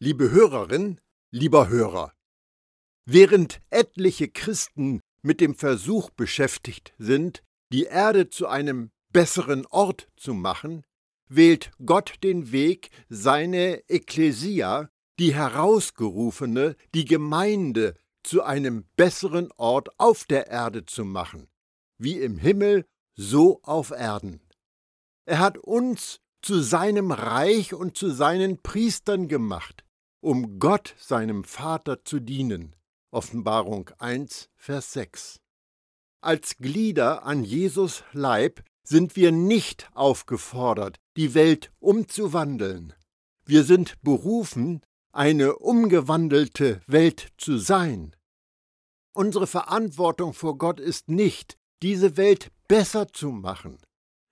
Liebe Hörerin, lieber Hörer, während etliche Christen mit dem Versuch beschäftigt sind, die Erde zu einem besseren Ort zu machen, wählt Gott den Weg, seine Ekklesia, die Herausgerufene, die Gemeinde zu einem besseren Ort auf der Erde zu machen, wie im Himmel, so auf Erden. Er hat uns zu seinem Reich und zu seinen Priestern gemacht, um Gott, seinem Vater, zu dienen. Offenbarung 1, Vers 6. Als Glieder an Jesus Leib sind wir nicht aufgefordert, die Welt umzuwandeln. Wir sind berufen, eine umgewandelte Welt zu sein. Unsere Verantwortung vor Gott ist nicht, diese Welt besser zu machen.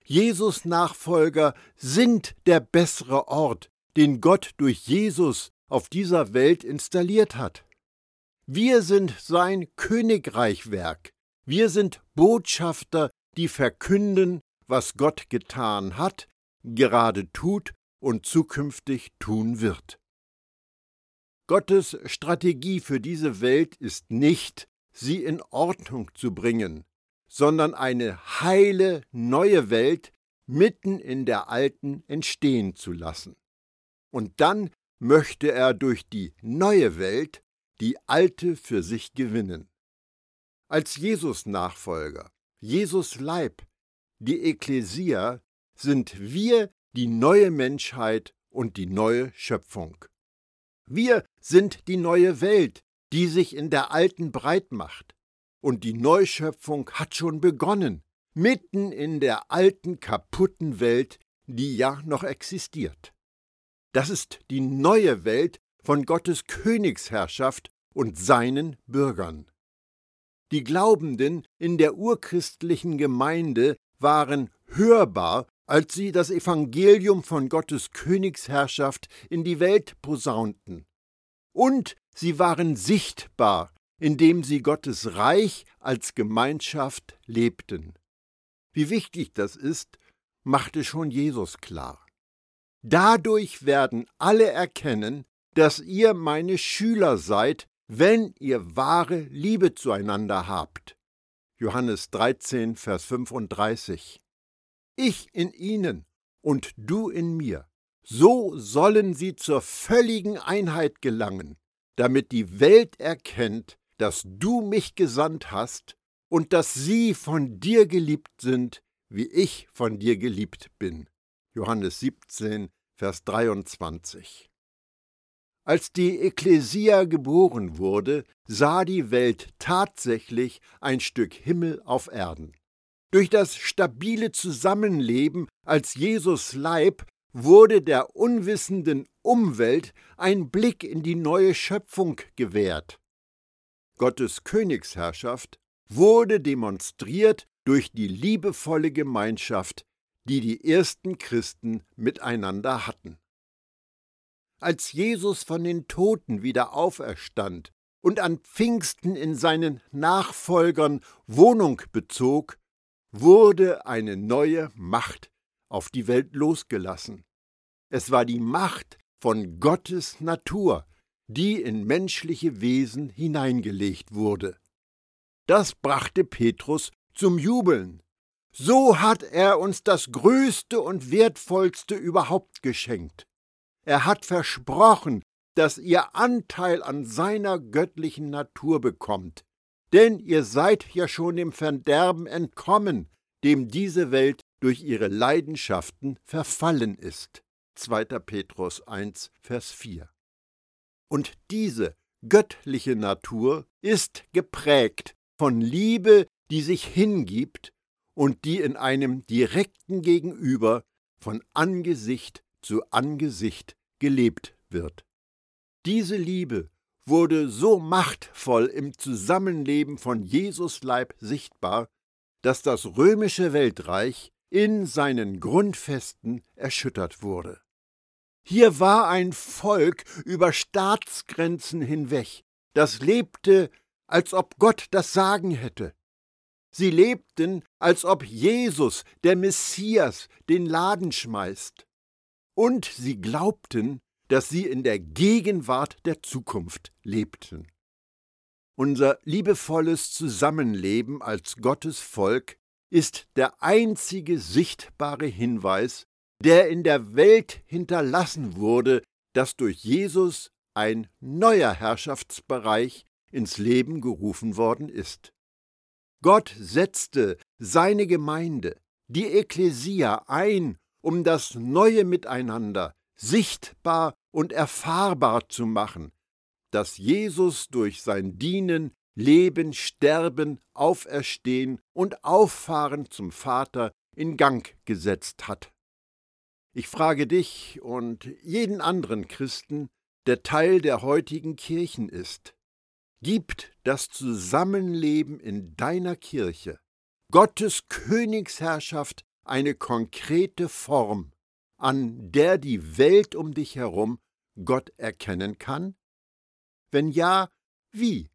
Jesus Nachfolger sind der bessere Ort, den Gott durch Jesus auf dieser Welt installiert hat. Wir sind sein Königreichwerk. Wir sind Botschafter, die verkünden, was Gott getan hat, gerade tut und zukünftig tun wird. Gottes Strategie für diese Welt ist nicht, sie in Ordnung zu bringen, sondern eine heile neue Welt mitten in der alten entstehen zu lassen. Und dann möchte er durch die neue Welt die alte für sich gewinnen. Als Jesus Nachfolger, Jesus Leib, die Ekklesia sind wir die neue Menschheit und die neue Schöpfung. Wir sind die neue Welt, die sich in der alten breit macht. Und die Neuschöpfung hat schon begonnen, mitten in der alten kaputten Welt, die ja noch existiert. Das ist die neue Welt von Gottes Königsherrschaft und seinen Bürgern. Die Glaubenden in der urchristlichen Gemeinde waren hörbar, als sie das Evangelium von Gottes Königsherrschaft in die Welt posaunten. Und sie waren sichtbar, indem sie Gottes Reich als Gemeinschaft lebten. Wie wichtig das ist, machte schon Jesus klar. Dadurch werden alle erkennen, dass ihr meine Schüler seid, wenn ihr wahre Liebe zueinander habt. Johannes 13, Vers 35. Ich in ihnen und du in mir. So sollen sie zur völligen Einheit gelangen, damit die Welt erkennt, dass du mich gesandt hast und dass sie von dir geliebt sind, wie ich von dir geliebt bin. Johannes 17, Vers 23. Als die Ekklesia geboren wurde, sah die Welt tatsächlich ein Stück Himmel auf Erden. Durch das stabile Zusammenleben als Jesus Leib wurde der unwissenden Umwelt ein Blick in die neue Schöpfung gewährt. Gottes Königsherrschaft wurde demonstriert durch die liebevolle Gemeinschaft, die die ersten Christen miteinander hatten. Als Jesus von den Toten wieder auferstand und an Pfingsten in seinen Nachfolgern Wohnung bezog, wurde eine neue Macht auf die Welt losgelassen. Es war die Macht von Gottes Natur, die in menschliche Wesen hineingelegt wurde. Das brachte Petrus zum Jubeln. So hat er uns das Größte und Wertvollste überhaupt geschenkt. Er hat versprochen, dass ihr Anteil an seiner göttlichen Natur bekommt. Denn ihr seid ja schon dem Verderben entkommen, dem diese Welt durch ihre Leidenschaften verfallen ist. 2. Petrus 1, Vers 4. Und diese göttliche Natur ist geprägt von Liebe, die sich hingibt und die in einem direkten Gegenüber von Angesicht zu Angesicht gelebt wird. Diese Liebe wurde so machtvoll im Zusammenleben von Jesus Leib sichtbar, dass das römische Weltreich in seinen Grundfesten erschüttert wurde. Hier war ein Volk über Staatsgrenzen hinweg, das lebte, als ob Gott das Sagen hätte. Sie lebten, als ob Jesus, der Messias, den Laden schmeißt. Und sie glaubten, dass sie in der Gegenwart der Zukunft lebten. Unser liebevolles Zusammenleben als Gottes Volk ist der einzige sichtbare Hinweis, der in der Welt hinterlassen wurde, dass durch Jesus ein neuer Herrschaftsbereich ins Leben gerufen worden ist. Gott setzte seine Gemeinde, die Ekklesia, ein, um das neue Miteinander sichtbar und erfahrbar zu machen, das Jesus durch sein Dienen, Leben, Sterben, Auferstehen und Auffahren zum Vater in Gang gesetzt hat. Ich frage dich und jeden anderen Christen, der Teil der heutigen Kirchen ist, gibt das Zusammenleben in deiner Kirche Gottes Königsherrschaft eine konkrete Form, an der die Welt um dich herum Gott erkennen kann? Wenn ja, wie?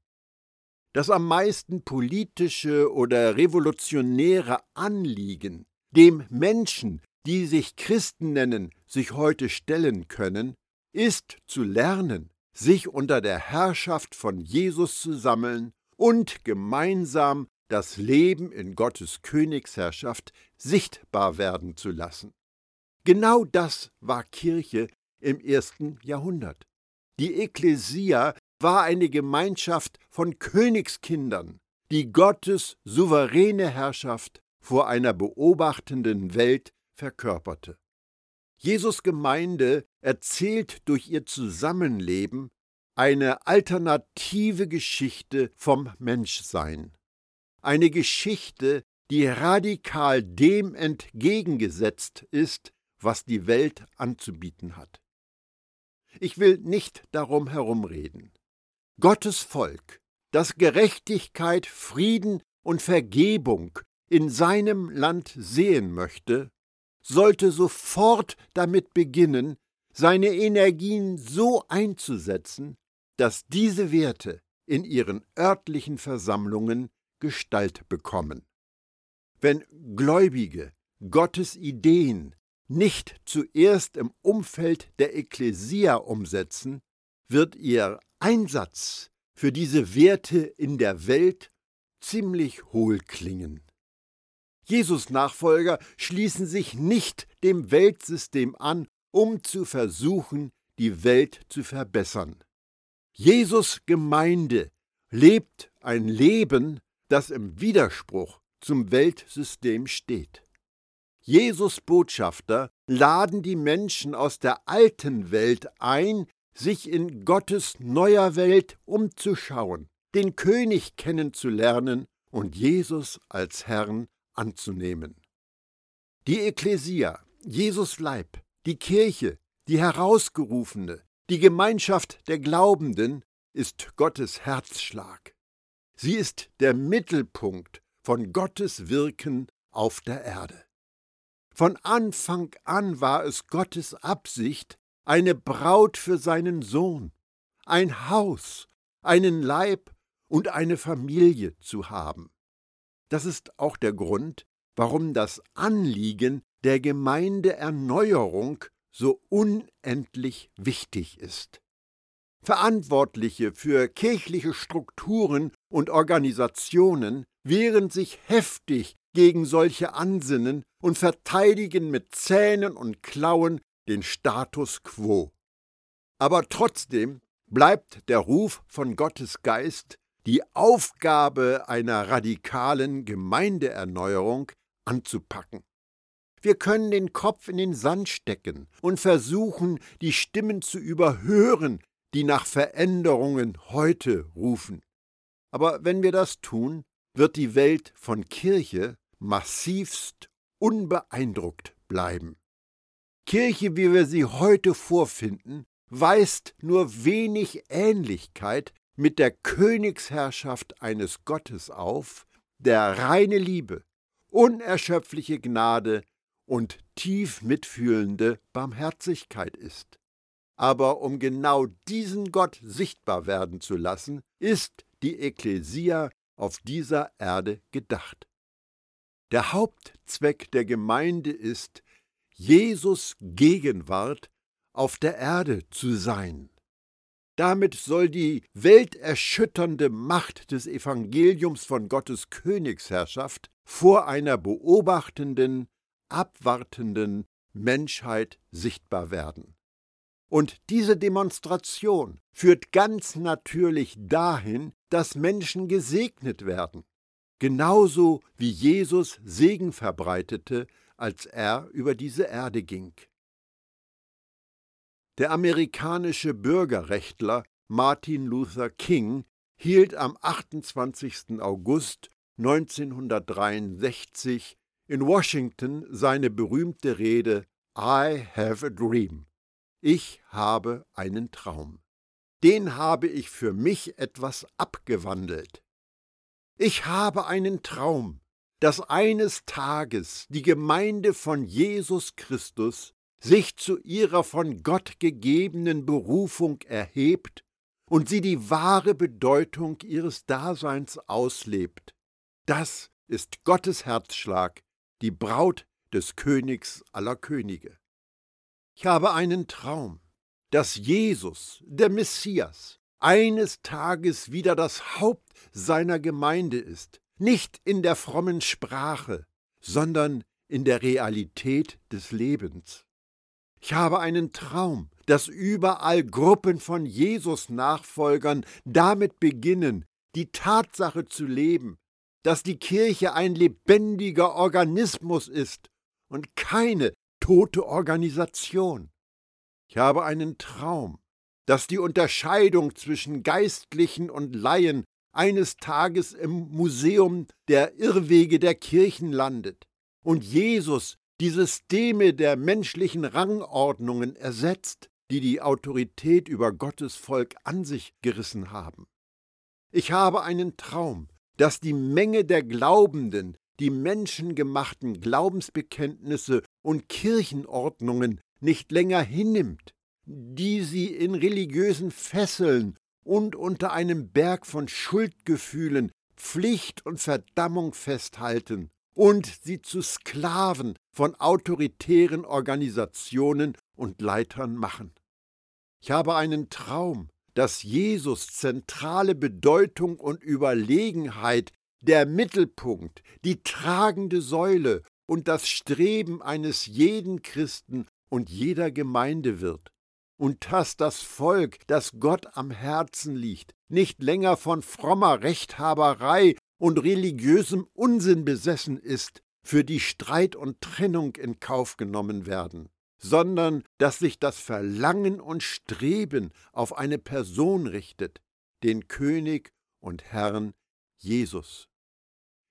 Das am meisten politische oder revolutionäre Anliegen, dem Menschen, die sich Christen nennen, sich heute stellen können, ist zu lernen, sich unter der Herrschaft von Jesus zu sammeln und gemeinsam das Leben in Gottes Königsherrschaft sichtbar werden zu lassen. Genau das war Kirche im ersten Jahrhundert. Die Ekklesia war eine Gemeinschaft von Königskindern, die Gottes souveräne Herrschaft vor einer beobachtenden Welt verkörperte. Jesus Gemeinde erzählt durch ihr Zusammenleben eine alternative Geschichte vom Menschsein. Eine Geschichte, die radikal dem entgegengesetzt ist, was die Welt anzubieten hat. Ich will nicht darum herumreden. Gottes Volk, das Gerechtigkeit, Frieden und Vergebung in seinem Land sehen möchte, sollte sofort damit beginnen, seine Energien so einzusetzen, dass diese Werte in ihren örtlichen Versammlungen Gestalt bekommen. Wenn Gläubige Gottes Ideen nicht zuerst im Umfeld der Ekklesia umsetzen, wird ihr Einsatz für diese Werte in der Welt ziemlich hohl klingen. Jesus Nachfolger schließen sich nicht dem Weltsystem an, um zu versuchen, die Welt zu verbessern. Jesus Gemeinde lebt ein Leben, das im Widerspruch zum Weltsystem steht. Jesus Botschafter laden die Menschen aus der alten Welt ein, sich in Gottes neuer Welt umzuschauen, den König kennenzulernen und Jesus als Herrn anzunehmen. Die Ekklesia, Jesus Leib, die Kirche, die Herausgerufene, die Gemeinschaft der Glaubenden ist Gottes Herzschlag. Sie ist der Mittelpunkt von Gottes Wirken auf der Erde. Von Anfang an war es Gottes Absicht, eine Braut für seinen Sohn, ein Haus, einen Leib und eine Familie zu haben. Das ist auch der Grund, warum das Anliegen der Gemeindeerneuerung so unendlich wichtig ist. Verantwortliche für kirchliche Strukturen und Organisationen wehren sich heftig gegen solche Ansinnen und verteidigen mit Zähnen und Klauen den Status quo. Aber trotzdem bleibt der Ruf von Gottes Geist, die Aufgabe einer radikalen Gemeindeerneuerung anzupacken. Wir können den Kopf in den Sand stecken und versuchen, die Stimmen zu überhören, die nach Veränderungen heute rufen. Aber wenn wir das tun, wird die Welt von Kirche massivst unbeeindruckt bleiben. Kirche, wie wir sie heute vorfinden, weist nur wenig Ähnlichkeit mit der Königsherrschaft eines Gottes auf, der reine Liebe, unerschöpfliche Gnade und tief mitfühlende Barmherzigkeit ist. Aber um genau diesen Gott sichtbar werden zu lassen, ist die Ekklesia auf dieser Erde gedacht. Der Hauptzweck der Gemeinde ist, Jesus Gegenwart auf der Erde zu sein. Damit soll die welterschütternde Macht des Evangeliums von Gottes Königsherrschaft vor einer beobachtenden, abwartenden Menschheit sichtbar werden. Und diese Demonstration führt ganz natürlich dahin, dass Menschen gesegnet werden, genauso wie Jesus Segen verbreitete, als er über diese Erde ging. Der amerikanische Bürgerrechtler Martin Luther King hielt am 28. August 1963 in Washington seine berühmte Rede I have a dream. Ich habe einen Traum. Den habe ich für mich etwas abgewandelt. Ich habe einen Traum, dass eines Tages die Gemeinde von Jesus Christus sich zu ihrer von Gott gegebenen Berufung erhebt und sie die wahre Bedeutung ihres Daseins auslebt. Das ist Gottes Herzschlag, die Braut des Königs aller Könige. Ich habe einen Traum, dass Jesus, der Messias, eines Tages wieder das Haupt seiner Gemeinde ist, nicht in der frommen Sprache, sondern in der Realität des Lebens. Ich habe einen Traum, dass überall Gruppen von Jesus-Nachfolgern damit beginnen, die Tatsache zu leben, dass die Kirche ein lebendiger Organismus ist und keine tote Organisation. Ich habe einen Traum, dass die Unterscheidung zwischen Geistlichen und Laien eines Tages im Museum der Irrwege der Kirchen landet und Jesus die Systeme der menschlichen Rangordnungen ersetzt, die die Autorität über Gottes Volk an sich gerissen haben. Ich habe einen Traum, dass die Menge der Glaubenden die menschengemachten Glaubensbekenntnisse und Kirchenordnungen nicht länger hinnimmt, die sie in religiösen Fesseln und unter einem Berg von Schuldgefühlen, Pflicht und Verdammung festhalten und sie zu Sklaven von autoritären Organisationen und Leitern machen. Ich habe einen Traum, dass Jesus zentrale Bedeutung und Überlegenheit, der Mittelpunkt, die tragende Säule und das Streben eines jeden Christen und jeder Gemeinde wird, und dass das Volk, das Gott am Herzen liegt, nicht länger von frommer Rechthaberei und religiösem Unsinn besessen ist, für die Streit und Trennung in Kauf genommen werden, sondern dass sich das Verlangen und Streben auf eine Person richtet, den König und Herrn Jesus.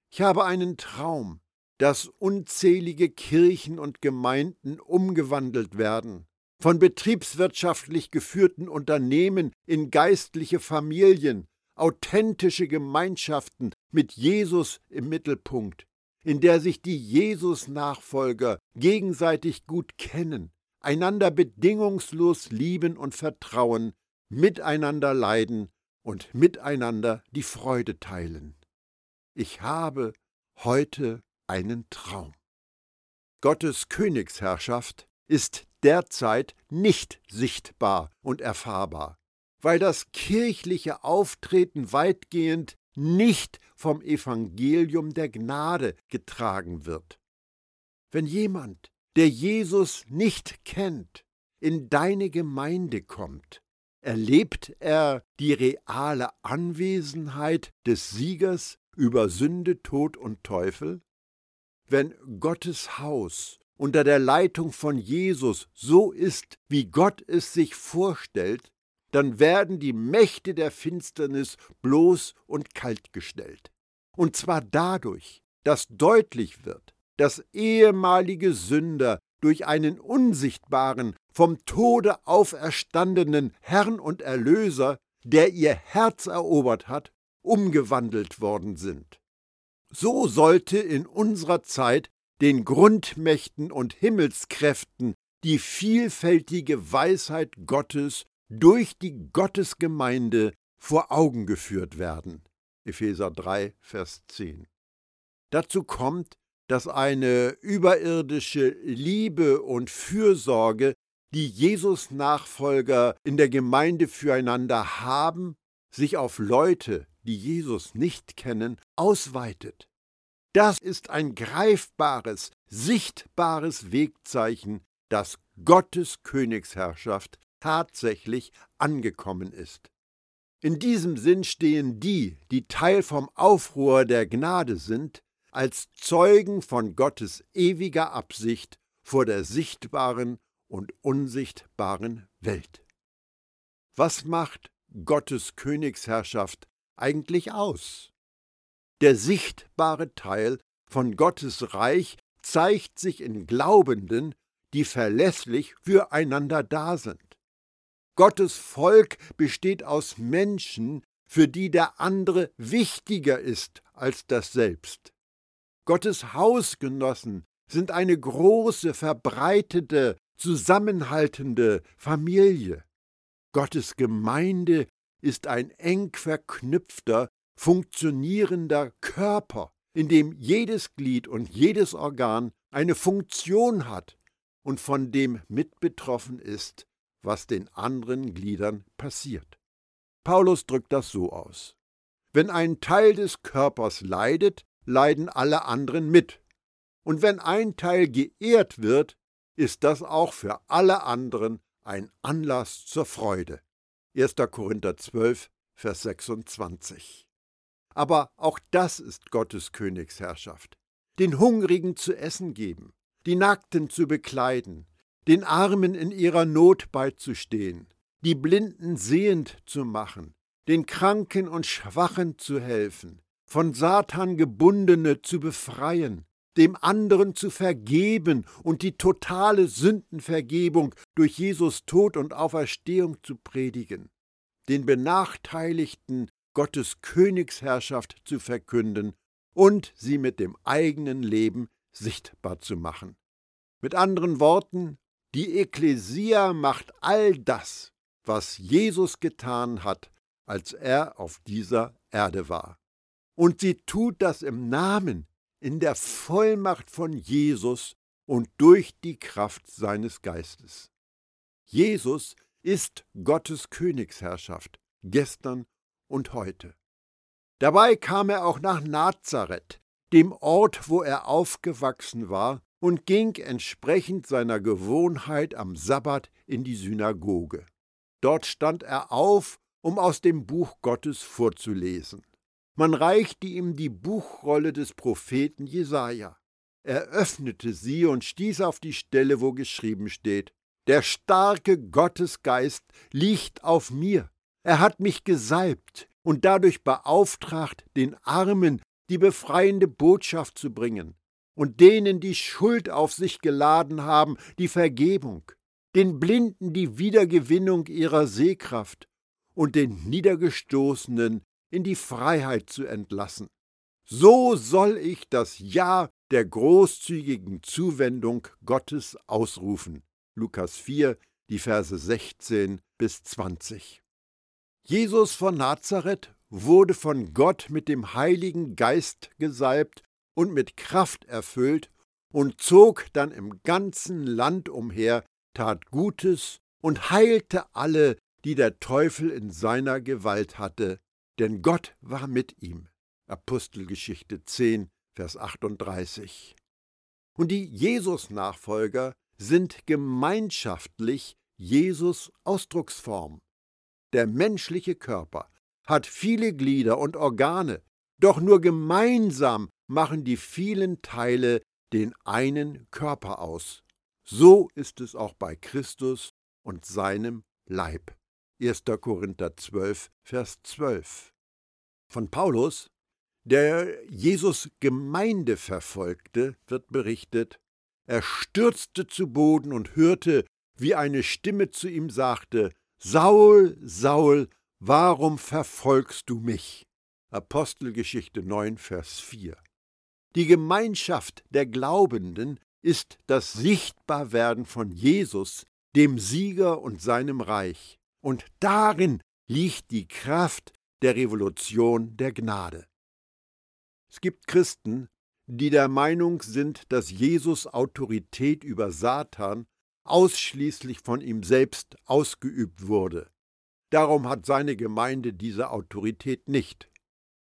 Ich habe einen Traum, dass unzählige Kirchen und Gemeinden umgewandelt werden, von betriebswirtschaftlich geführten Unternehmen in geistliche Familien, authentische Gemeinschaften mit Jesus im Mittelpunkt, in der sich die Jesus-Nachfolger gegenseitig gut kennen, einander bedingungslos lieben und vertrauen, miteinander leiden und miteinander die Freude teilen. Ich habe heute einen Traum. Gottes Königsherrschaft ist derzeit nicht sichtbar und erfahrbar weil das kirchliche Auftreten weitgehend nicht vom Evangelium der Gnade getragen wird. Wenn jemand, der Jesus nicht kennt, in deine Gemeinde kommt, erlebt er die reale Anwesenheit des Siegers über Sünde, Tod und Teufel? Wenn Gottes Haus unter der Leitung von Jesus so ist, wie Gott es sich vorstellt, dann werden die Mächte der Finsternis bloß und kalt gestellt. Und zwar dadurch, dass deutlich wird, dass ehemalige Sünder durch einen unsichtbaren, vom Tode auferstandenen Herrn und Erlöser, der ihr Herz erobert hat, umgewandelt worden sind. So sollte in unserer Zeit den Grundmächten und Himmelskräften die vielfältige Weisheit Gottes durch die Gottesgemeinde vor Augen geführt werden. Epheser 3, Vers 10. Dazu kommt, dass eine überirdische Liebe und Fürsorge die Jesus-Nachfolger in der Gemeinde füreinander haben, sich auf Leute, die Jesus nicht kennen, ausweitet. Das ist ein greifbares, sichtbares Wegzeichen, dass Gottes Königsherrschaft tatsächlich angekommen ist. In diesem Sinn stehen die, die Teil vom Aufruhr der Gnade sind, als Zeugen von Gottes ewiger Absicht vor der sichtbaren und unsichtbaren Welt. Was macht Gottes Königsherrschaft eigentlich aus? Der sichtbare Teil von Gottes Reich zeigt sich in Glaubenden, die verlässlich füreinander da sind. Gottes Volk besteht aus Menschen, für die der andere wichtiger ist als das Selbst. Gottes Hausgenossen sind eine große, verbreitete, zusammenhaltende Familie. Gottes Gemeinde ist ein eng verknüpfter, funktionierender Körper, in dem jedes Glied und jedes Organ eine Funktion hat und von dem mitbetroffen ist, was den anderen Gliedern passiert. Paulus drückt das so aus. Wenn ein Teil des Körpers leidet, leiden alle anderen mit. Und wenn ein Teil geehrt wird, ist das auch für alle anderen ein Anlass zur Freude. 1. Korinther 12, Vers 26. Aber auch das ist Gottes Königsherrschaft. Den Hungrigen zu essen geben, die Nackten zu bekleiden, den Armen in ihrer Not beizustehen, die Blinden sehend zu machen, den Kranken und Schwachen zu helfen, von Satan gebundene zu befreien, dem anderen zu vergeben und die totale Sündenvergebung durch Jesus Tod und Auferstehung zu predigen, den Benachteiligten Gottes Königsherrschaft zu verkünden und sie mit dem eigenen Leben sichtbar zu machen. Mit anderen Worten, die Ekklesia macht all das, was Jesus getan hat, als er auf dieser Erde war. Und sie tut das im Namen, in der Vollmacht von Jesus und durch die Kraft seines Geistes. Jesus ist Gottes Königsherrschaft, gestern und heute. Dabei kam er auch nach Nazareth, dem Ort, wo er aufgewachsen war, und ging entsprechend seiner Gewohnheit am Sabbat in die Synagoge. Dort stand er auf, um aus dem Buch Gottes vorzulesen. Man reichte ihm die Buchrolle des Propheten Jesaja. Er öffnete sie und stieß auf die Stelle, wo geschrieben steht: Der starke Gottesgeist liegt auf mir. Er hat mich gesalbt und dadurch beauftragt, den Armen die befreiende Botschaft zu bringen und denen, die Schuld auf sich geladen haben, die Vergebung, den Blinden die Wiedergewinnung ihrer Sehkraft und den Niedergestoßenen in die Freiheit zu entlassen. So soll ich das Ja der großzügigen Zuwendung Gottes ausrufen. Lukas 4, die Verse 16 bis 20. Jesus von Nazareth wurde von Gott mit dem Heiligen Geist gesalbt und mit Kraft erfüllt und zog dann im ganzen Land umher, tat Gutes und heilte alle, die der Teufel in seiner Gewalt hatte, denn Gott war mit ihm. Apostelgeschichte 10, Vers 38. Und die Jesus-Nachfolger sind gemeinschaftlich Jesus Ausdrucksform. Der menschliche Körper hat viele Glieder und Organe, doch nur gemeinsam machen die vielen Teile den einen Körper aus. So ist es auch bei Christus und seinem Leib. 1. Korinther 12, Vers 12. Von Paulus, der Jesus Gemeinde verfolgte, wird berichtet, er stürzte zu Boden und hörte, wie eine Stimme zu ihm sagte, Saul, Saul, warum verfolgst du mich? Apostelgeschichte 9, Vers 4. Die Gemeinschaft der Glaubenden ist das Sichtbarwerden von Jesus, dem Sieger und seinem Reich. Und darin liegt die Kraft der Revolution der Gnade. Es gibt Christen, die der Meinung sind, dass Jesus Autorität über Satan ausschließlich von ihm selbst ausgeübt wurde. Darum hat seine Gemeinde diese Autorität nicht.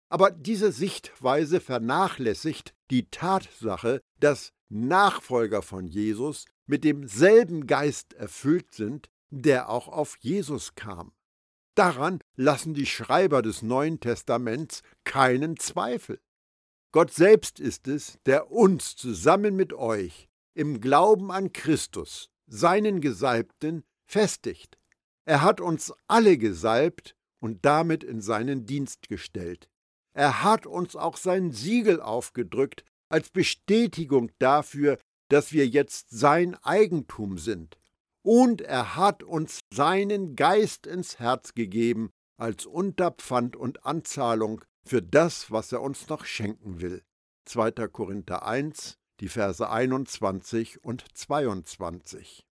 Aber diese Sichtweise vernachlässigt die Tatsache, dass Nachfolger von Jesus mit demselben Geist erfüllt sind, der auch auf Jesus kam. Daran lassen die Schreiber des Neuen Testaments keinen Zweifel. Gott selbst ist es, der uns zusammen mit euch im Glauben an Christus, seinen Gesalbten, festigt. Er hat uns alle gesalbt und damit in seinen Dienst gestellt. Er hat uns auch sein Siegel aufgedrückt als Bestätigung dafür, dass wir jetzt sein Eigentum sind. Und er hat uns seinen Geist ins Herz gegeben als Unterpfand und Anzahlung für das, was er uns noch schenken will. 2. Korinther 1, die Verse 21 und 22.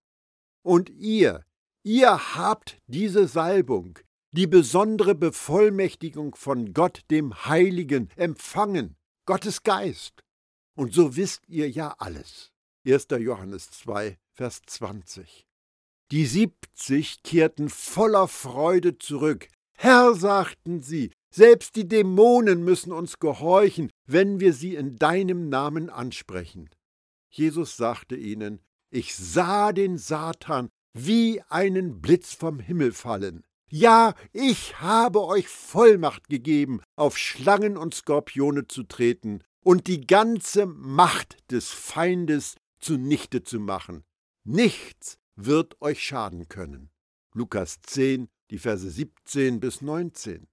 Und ihr, ihr habt diese Salbung, die besondere Bevollmächtigung von Gott dem Heiligen empfangen, Gottes Geist. Und so wisst ihr ja alles. 1. Johannes 2, Vers 20. Die siebzig kehrten voller Freude zurück. Herr, sagten sie, selbst die Dämonen müssen uns gehorchen, wenn wir sie in deinem Namen ansprechen. Jesus sagte ihnen, ich sah den Satan wie einen Blitz vom Himmel fallen. Ja, ich habe euch Vollmacht gegeben, auf Schlangen und Skorpione zu treten und die ganze Macht des Feindes zunichte zu machen. Nichts wird euch schaden können. Lukas 10, die Verse 17 bis 19.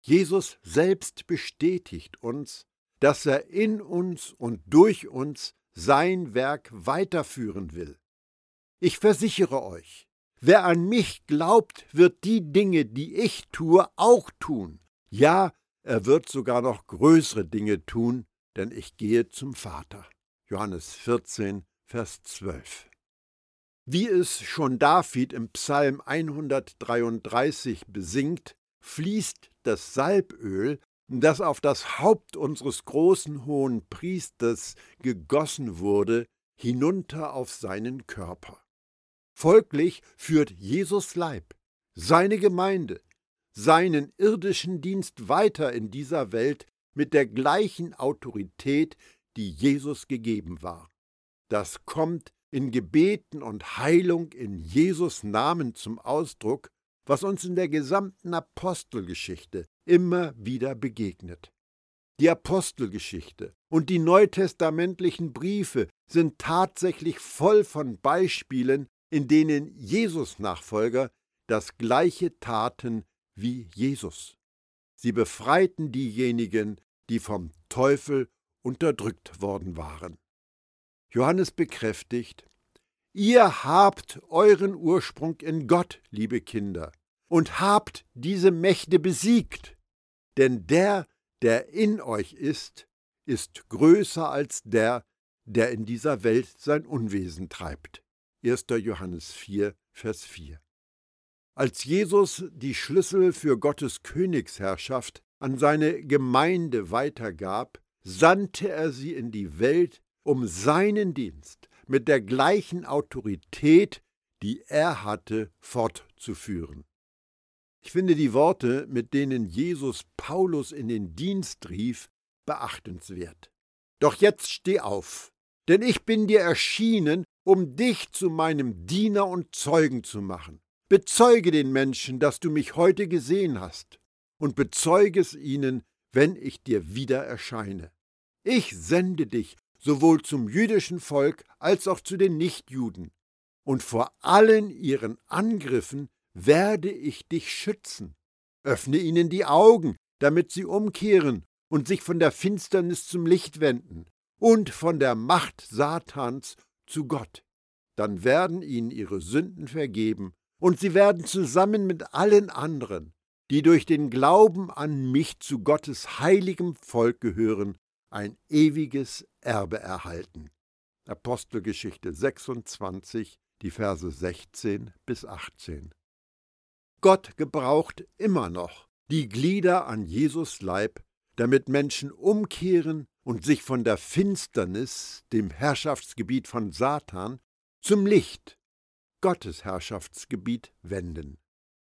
Jesus selbst bestätigt uns, dass er in uns und durch uns sein Werk weiterführen will. Ich versichere euch, wer an mich glaubt, wird die Dinge, die ich tue, auch tun. Ja, er wird sogar noch größere Dinge tun, denn ich gehe zum Vater. Johannes 14, Vers 12. Wie es schon David im Psalm 133 besingt, fließt das Salböl, das auf das Haupt unseres großen hohen Priesters gegossen wurde, hinunter auf seinen Körper. Folglich führt Jesus Leib, seine Gemeinde, seinen irdischen Dienst weiter in dieser Welt mit der gleichen Autorität, die Jesus gegeben war. Das kommt in Gebeten und Heilung in Jesus Namen zum Ausdruck, was uns in der gesamten Apostelgeschichte immer wieder begegnet. Die Apostelgeschichte und die neutestamentlichen Briefe sind tatsächlich voll von Beispielen, in denen Jesus-Nachfolger das gleiche taten wie Jesus. Sie befreiten diejenigen, die vom Teufel unterdrückt worden waren. Johannes bekräftigt, Ihr habt euren Ursprung in Gott, liebe Kinder, und habt diese Mächte besiegt. Denn der, der in euch ist, ist größer als der, der in dieser Welt sein Unwesen treibt. 1. Johannes 4, Vers 4. Als Jesus die Schlüssel für Gottes Königsherrschaft an seine Gemeinde weitergab, sandte er sie in die Welt, um seinen Dienst mit der gleichen Autorität, die er hatte, fortzuführen. Ich finde die Worte, mit denen Jesus Paulus in den Dienst rief, beachtenswert. Doch jetzt steh auf, denn ich bin dir erschienen, um dich zu meinem Diener und Zeugen zu machen. Bezeuge den Menschen, dass du mich heute gesehen hast, und bezeuge es ihnen, wenn ich dir wieder erscheine. Ich sende dich sowohl zum jüdischen Volk als auch zu den Nichtjuden, und vor allen ihren Angriffen werde ich dich schützen. Öffne ihnen die Augen, damit sie umkehren und sich von der Finsternis zum Licht wenden und von der Macht Satans zu Gott. Dann werden ihnen ihre Sünden vergeben und sie werden zusammen mit allen anderen, die durch den Glauben an mich zu Gottes heiligem Volk gehören, ein ewiges Erbe erhalten. Apostelgeschichte 26, die Verse 16 bis 18. Gott gebraucht immer noch die Glieder an Jesus Leib, damit Menschen umkehren und sich von der Finsternis, dem Herrschaftsgebiet von Satan, zum Licht, Gottes Herrschaftsgebiet wenden.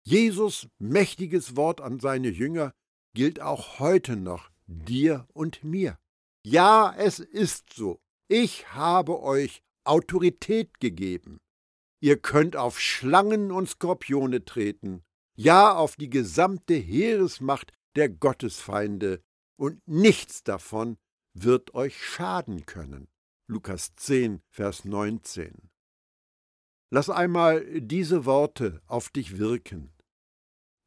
Jesus mächtiges Wort an seine Jünger gilt auch heute noch dir und mir. Ja, es ist so. Ich habe euch Autorität gegeben. Ihr könnt auf Schlangen und Skorpione treten, ja auf die gesamte Heeresmacht der Gottesfeinde, und nichts davon wird euch schaden können. Lukas 10, Vers 19. Lass einmal diese Worte auf dich wirken.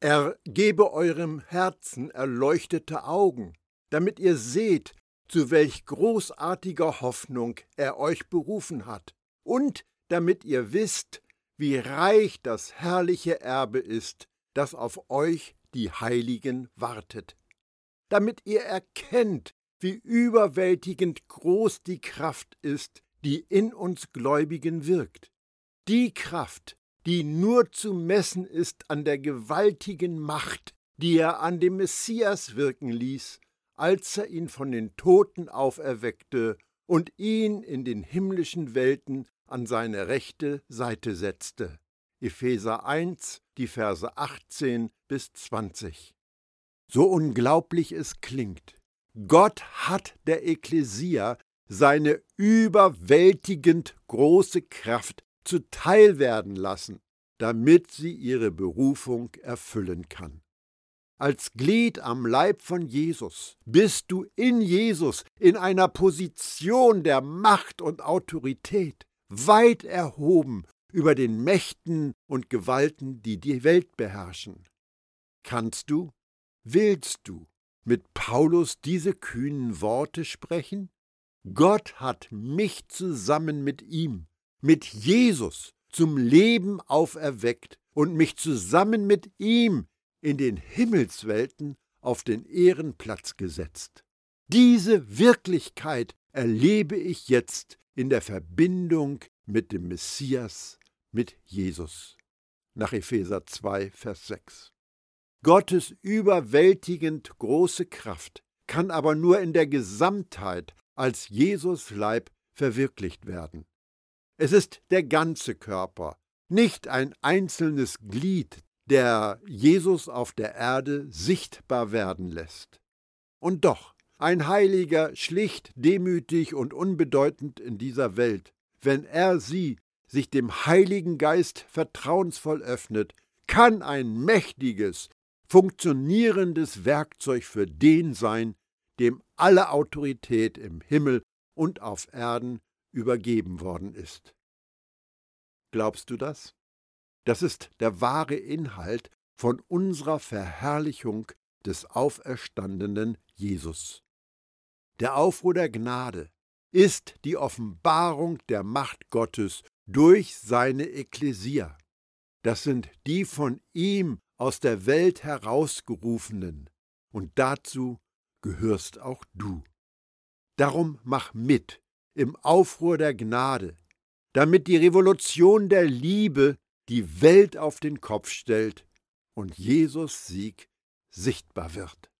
Er gebe eurem Herzen erleuchtete Augen, damit ihr seht, zu welch großartiger Hoffnung er euch berufen hat, und damit ihr wisst, wie reich das herrliche Erbe ist, das auf euch die Heiligen wartet, damit ihr erkennt, wie überwältigend groß die Kraft ist, die in uns Gläubigen wirkt. Die Kraft, die nur zu messen ist an der gewaltigen Macht, die er an dem Messias wirken ließ, als er ihn von den Toten auferweckte und ihn in den himmlischen Welten an seine rechte Seite setzte. Epheser 1, die Verse 18 bis 20. So unglaublich es klingt, Gott hat der Ekklesia seine überwältigend große Kraft zuteil werden lassen, damit sie ihre Berufung erfüllen kann. Als Glied am Leib von Jesus bist du in Jesus in einer Position der Macht und Autorität weit erhoben über den Mächten und Gewalten, die die Welt beherrschen. Kannst du, willst du mit Paulus diese kühnen Worte sprechen? Gott hat mich zusammen mit ihm, mit Jesus, zum Leben auferweckt und mich zusammen mit ihm in den Himmelswelten auf den Ehrenplatz gesetzt. Diese Wirklichkeit erlebe ich jetzt in der Verbindung mit dem Messias, mit Jesus. Nach Epheser 2, Vers 6. Gottes überwältigend große Kraft kann aber nur in der Gesamtheit als Jesus Leib verwirklicht werden. Es ist der ganze Körper, nicht ein einzelnes Glied, der Jesus auf der Erde sichtbar werden lässt. Und doch, ein Heiliger, schlicht, demütig und unbedeutend in dieser Welt, wenn er sie sich dem Heiligen Geist vertrauensvoll öffnet, kann ein mächtiges, funktionierendes Werkzeug für den sein, dem alle Autorität im Himmel und auf Erden übergeben worden ist. Glaubst du das? Das ist der wahre Inhalt von unserer Verherrlichung des auferstandenen Jesus. Der Aufruhr der Gnade ist die Offenbarung der Macht Gottes durch seine Ekklesia. Das sind die von ihm aus der Welt herausgerufenen, und dazu gehörst auch du. Darum mach mit im Aufruhr der Gnade, damit die Revolution der Liebe die Welt auf den Kopf stellt und Jesus Sieg sichtbar wird.